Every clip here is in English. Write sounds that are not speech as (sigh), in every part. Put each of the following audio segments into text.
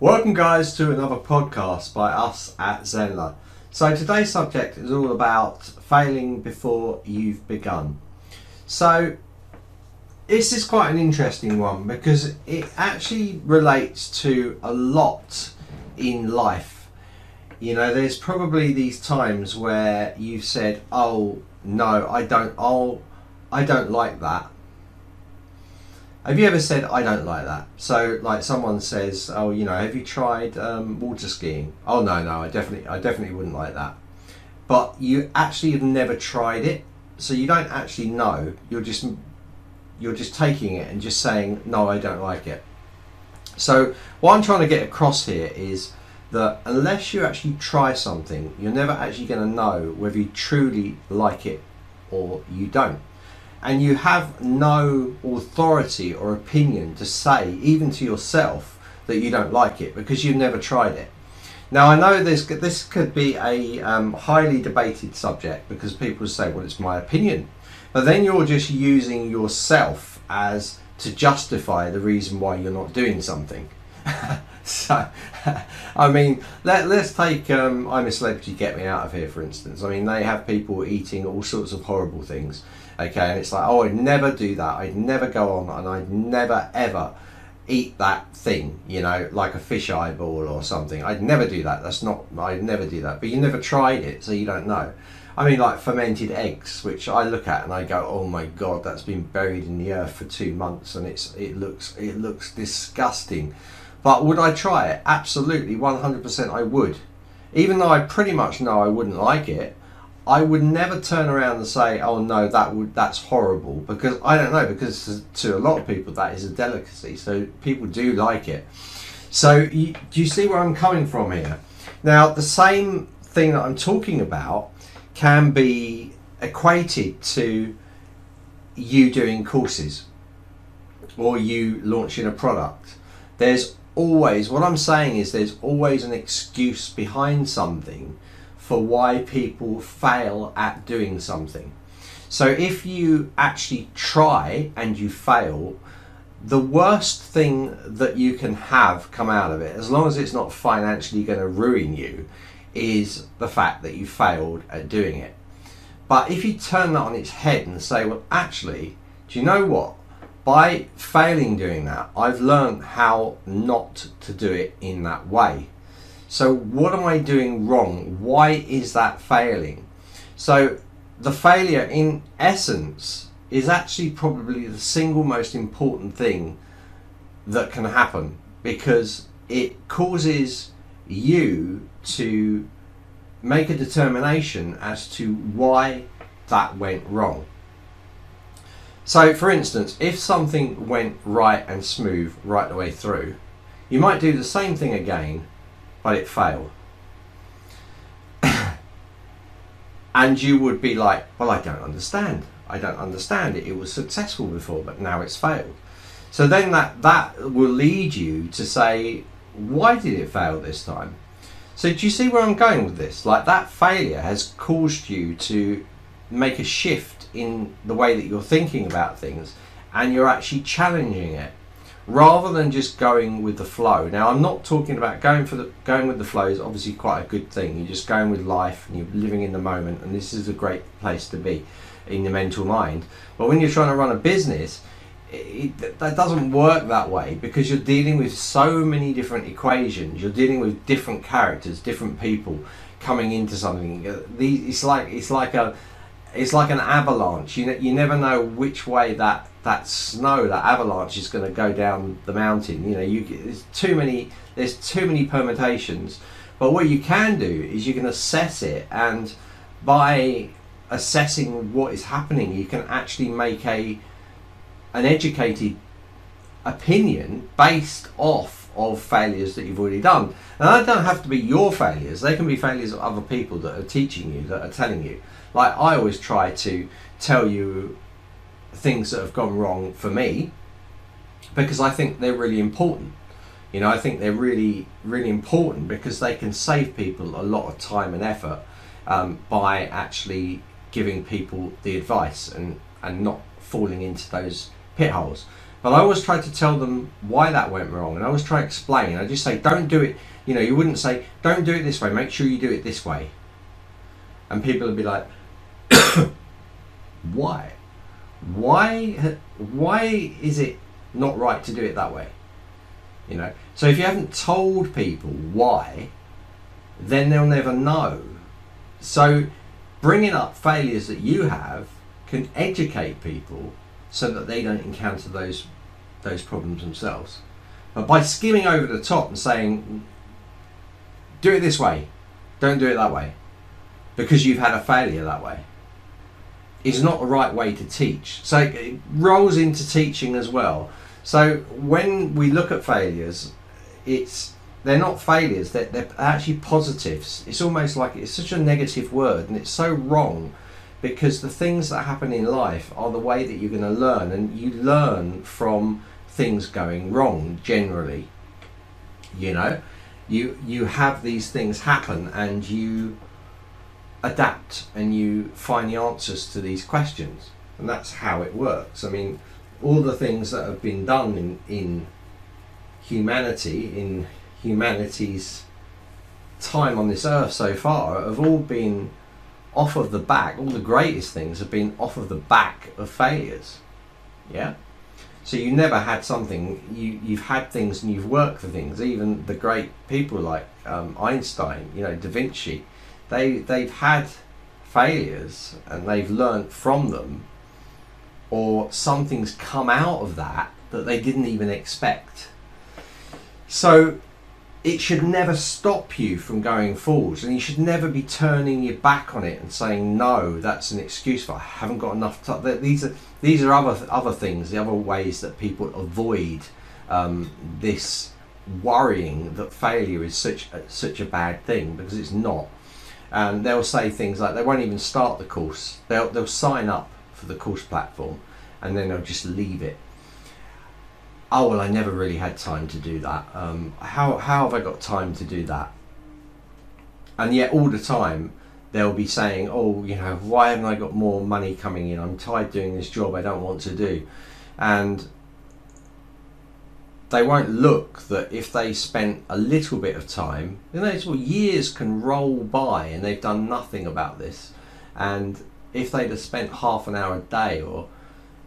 Welcome, guys, to another podcast by us at Zenler. So, today's subject is all about failing before you've begun. So, this is quite an interesting one because it actually relates to a lot in life. You know, there's probably these times where you've said, "Oh no, I don't. Oh, I don't like that." Have you ever said, "I don't like that"? So, like, someone says, "Oh, you know, have you tried um, water skiing?" Oh no, no, I definitely, I definitely wouldn't like that. But you actually have never tried it, so you don't actually know. You're just, you're just taking it and just saying, "No, I don't like it." So, what I'm trying to get across here is that unless you actually try something, you're never actually going to know whether you truly like it or you don't. And you have no authority or opinion to say, even to yourself, that you don't like it because you've never tried it. Now, I know this, this could be a um, highly debated subject because people say, well, it's my opinion. But then you're just using yourself as to justify the reason why you're not doing something. (laughs) so, (laughs) I mean, let, let's take um, I'm a Celebrity, Get Me Out of Here, for instance. I mean, they have people eating all sorts of horrible things, okay, and it's like, oh, I'd never do that. I'd never go on and I'd never, ever eat that thing, you know, like a fish eyeball or something. I'd never do that. That's not, I'd never do that. But you never tried it, so you don't know. I mean, like fermented eggs, which I look at and I go, "Oh my god, that's been buried in the earth for two months, and it's it looks it looks disgusting." But would I try it? Absolutely, 100% I would. Even though I pretty much know I wouldn't like it, I would never turn around and say, "Oh no, that would that's horrible," because I don't know. Because to a lot of people, that is a delicacy. So people do like it. So you, do you see where I'm coming from here? Now, the same thing that I'm talking about can be equated to you doing courses or you launching a product. There's always, what I'm saying is, there's always an excuse behind something for why people fail at doing something. So if you actually try and you fail, the worst thing that you can have come out of it, as long as it's not financially going to ruin you, is the fact that you failed at doing it. But if you turn that on its head and say, well, actually, do you know what? by failing doing that, I've learned how not to do it in that way. So, what am I doing wrong? Why is that failing? So, the failure, in essence, is actually probably the single most important thing that can happen because it causes you to make a determination as to why that went wrong. So, for instance, if something went right and smooth right the way through, you might do the same thing again, but it failed. (coughs) and you would be like, well, I don't understand. I don't understand it. It was successful before, but now it's failed. So then that, that will lead you to say, why did it fail this time? So do you see where I'm going with this? Like that failure has caused you to make a shift in the way that you're thinking about things and you're actually challenging it rather than just going with the flow. Now, I'm not talking about going for the going with the flow is obviously quite a good thing. You're just going with life and you're living in the moment, and this is a great place to be in the mental mind. But when you're trying to run a business, it, that doesn't work that way because you're dealing with so many different equations. You're dealing with different characters, different people coming into something. Uh, it's like it's like a it's like an avalanche. You you never know which way that that snow, that avalanche is going to go down the mountain. You know, you there's too many there's too many permutations. But what you can do is you can assess it, and by assessing what is happening, you can actually make a an educated opinion based off of failures that you've already done. And that don't have to be your failures; they can be failures of other people that are teaching you, that are telling you like I always try to tell you things that have gone wrong for me because I think they're really important. You know, I think they're really, really important because they can save people a lot of time and effort um, by actually giving people the advice and, and not falling into those pit holes. But I always try to tell them why that went wrong, and I always try to explain. I just say, don't do it. You know, you wouldn't say, don't do it this way. Make sure you do it this way. And people would be like, (coughs) why? Why? Why is it not right to do it that way? You know. So if you haven't told people why, then they'll never know. So bringing up failures that you have can educate people so that they don't encounter those those problems themselves. But by skimming over the top and saying, do it this way, don't do it that way, because you've had a failure that way, is not the right way to teach. So it rolls into teaching as well. So when we look at failures, it's they're not failures; they're, they're actually positives. It's almost like it's such a negative word, and it's so wrong because the things that happen in life are the way that you're going to learn and you learn from things going wrong generally. You know? You you have these things happen and you adapt and you find the answers to these questions. And that's how it works. I mean all the things that have been done in in humanity in humanity's time on this earth so far have all been off of the back, all the greatest things have been off of the back of failures. Yeah? So you never had something, you, you've had things and you've worked for things. Even the great people like um, Einstein, you know, Da Vinci, they, they've had failures and they've learnt from them, or something's come out of that that they didn't even expect. So it should never stop you from going forwards and you should never be turning your back on it and saying no that's an excuse for I haven't got enough time. These are these are other other things the other ways that people avoid um, this worrying that failure is such a, such a bad thing because it's not. And they'll say things like they won't even start the course. They'll, they'll sign up for the course platform and then they'll just leave it oh well, I never really had time to do that. Um, how how have I got time to do that? And yet all the time they'll be saying, oh, you know, why haven't I got more money coming in? I'm tired doing this job I don't want to do, and they won't look that if they spent a little bit of time, you know, well, years can roll by and they've done nothing about this, and if they'd have spent half an hour a day or,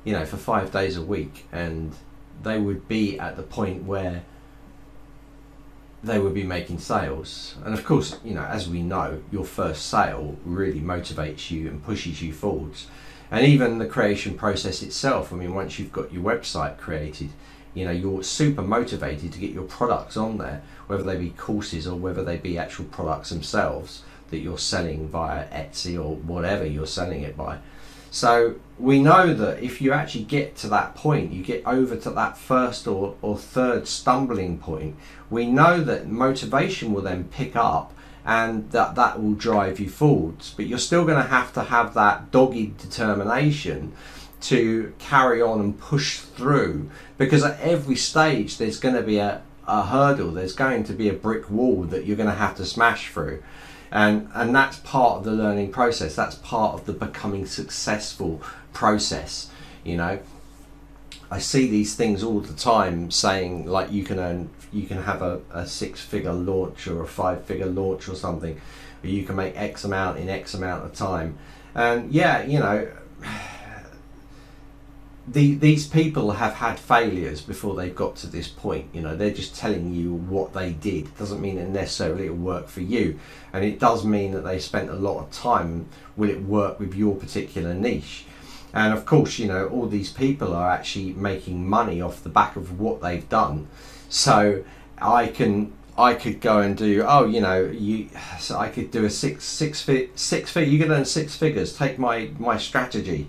you know, for five days a week and they would be at the point where they would be making sales. And of course, you know, as we know, your first sale really motivates you and pushes you forwards. And even the creation process itself, I mean, once you've got your website created, you know, you're super motivated to get your products on there, whether they be courses or whether they be actual products themselves that you're selling via Etsy or whatever you're selling it by. So we know that if you actually get to that point, you get over to that first or, or third stumbling point, we know that motivation will then pick up and that that will drive you forwards. But you're still going to have to have that dogged determination to carry on and push through because at every stage there's going to be a, a hurdle, there's going to be a brick wall that you're going to have to smash through and and that's part of the learning process. That's part of the becoming successful process you know? I see these things all the time saying like you can earn you can have a, a six figure launch or a five figure launch or something or you can make x amount in x amount of time. And yeah you know the, these people have had failures before they've got to this point. You know, they're just telling you what they did. It doesn't mean it necessarily it'll work for you, and it does mean that they spent a lot of time. Will it work with your particular niche? And of course, you know, all these people are actually making money off the back of what they've done. So I can I could go and do oh you know you so I could do a six six fit six figure you can earn six figures take my my strategy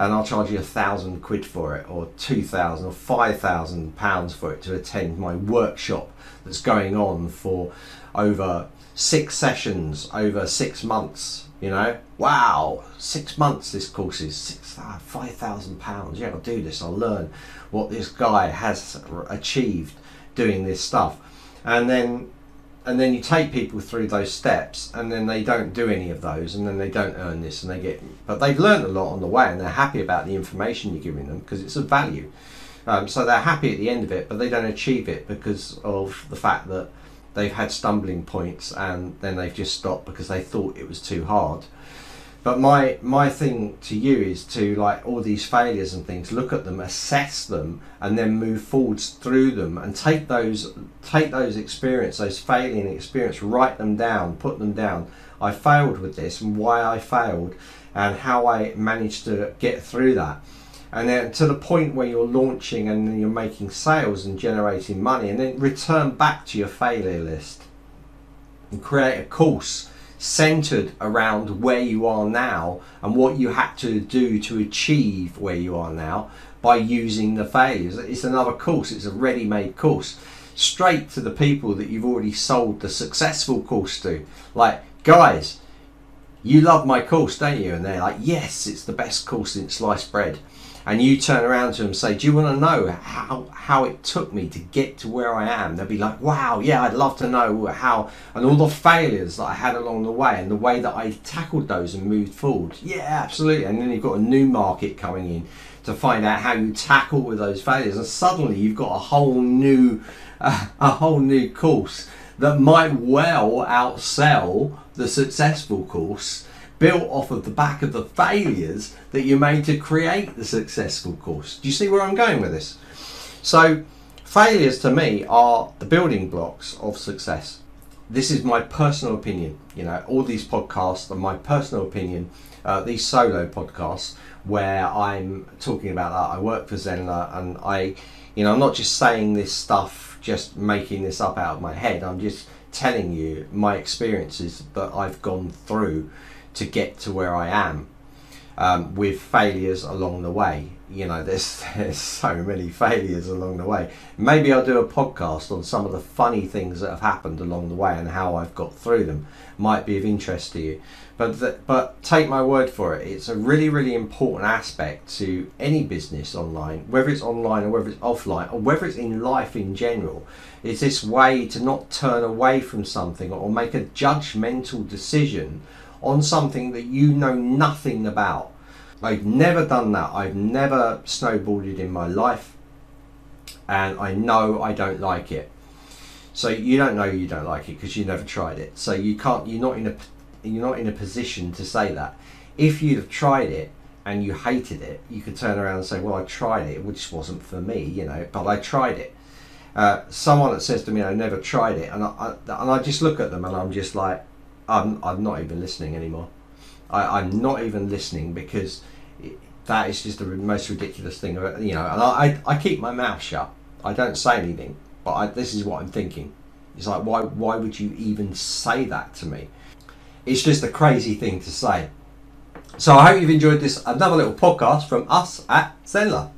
and I'll charge you a thousand quid for it, or two thousand, or five thousand pounds for it to attend my workshop that's going on for over six sessions over six months. You know, wow, six months this course is six five thousand pounds. Yeah, I'll do this. I'll learn what this guy has achieved doing this stuff, and then and then you take people through those steps and then they don't do any of those and then they don't earn this and they get but they've learned a lot on the way and they're happy about the information you're giving them because it's of value Um, so they're happy at the end of it, but they don't achieve it because of the fact that they've had stumbling points and then they've just stopped because they thought it was too hard. But my my thing to you is to like all these failures and things, look at them, assess them, and then move forwards through them, and take those take those experience, those failing experience, write them down, put them down. I failed with this, and why I failed, and how I managed to get through that. And then to the point where you're launching and you're making sales and generating money, and then return back to your failure list and create a course centered around where you are now and what you had to do to achieve where you are now by using the failures. It's another course, it's a ready made course straight to the people that you've already sold the successful course to. Like, guys, you love my course, don't you? And they're like, yes, it's the best course in sliced bread and you turn around to them and say, Do you want to know how, how it took me to get to where I am? They'll be like, Wow, yeah, I'd love to know how, and all the failures that I had along the way and the way that I tackled those and moved forward. Yeah, absolutely. And then you've got a new market coming in to find out how you tackle with those failures, and suddenly you've got a whole new, uh, (laughs) a whole new course that might well outsell the successful course built off of the back of the failures that you made to create the successful course. Do you see where I'm going with this? So, failures to me are the building blocks of success. This is my personal opinion. You know, all these podcasts are my personal opinion. Uh, these solo podcasts where I'm talking about that. I work for Zenler and I, you know, I'm not just saying this stuff, just making this up out of my head. I'm just telling you my experiences that I've gone through to get to where I am um, with failures along the way. You know, there's (laughs) there's so many failures along the way. Maybe I'll do a podcast on some of the funny things that have happened along the way and how I've got through them. Might be of interest to you. But the, but take my word for it. It's a really really important aspect to any business online, whether it's online or whether it's offline or whether it's in life in general. It's this way to not turn away from something or make a judgmental decision on something that you know nothing about. I've never done that. I've never snowboarded in my life, and I know I don't like it. So you don't know you don't like it because you never tried it. So you can't. You're not in a. You're not in a position to say that. If you'd have tried it and you hated it, you could turn around and say, "Well, I tried it, which wasn't for me," you know, but I tried it. Uh, someone that says to me, "I never tried it," and I, I, and I just look at them and I'm just like, I'm, I'm not even listening anymore. I, I'm not even listening because it, that is just the most ridiculous thing. You know, and I, I, I keep my mouth shut. I don't say anything, but I, this is what I'm thinking. It's like, why, why would you even say that to me? It's just a crazy thing to say. So I hope you've enjoyed this another little podcast from us at Zenler.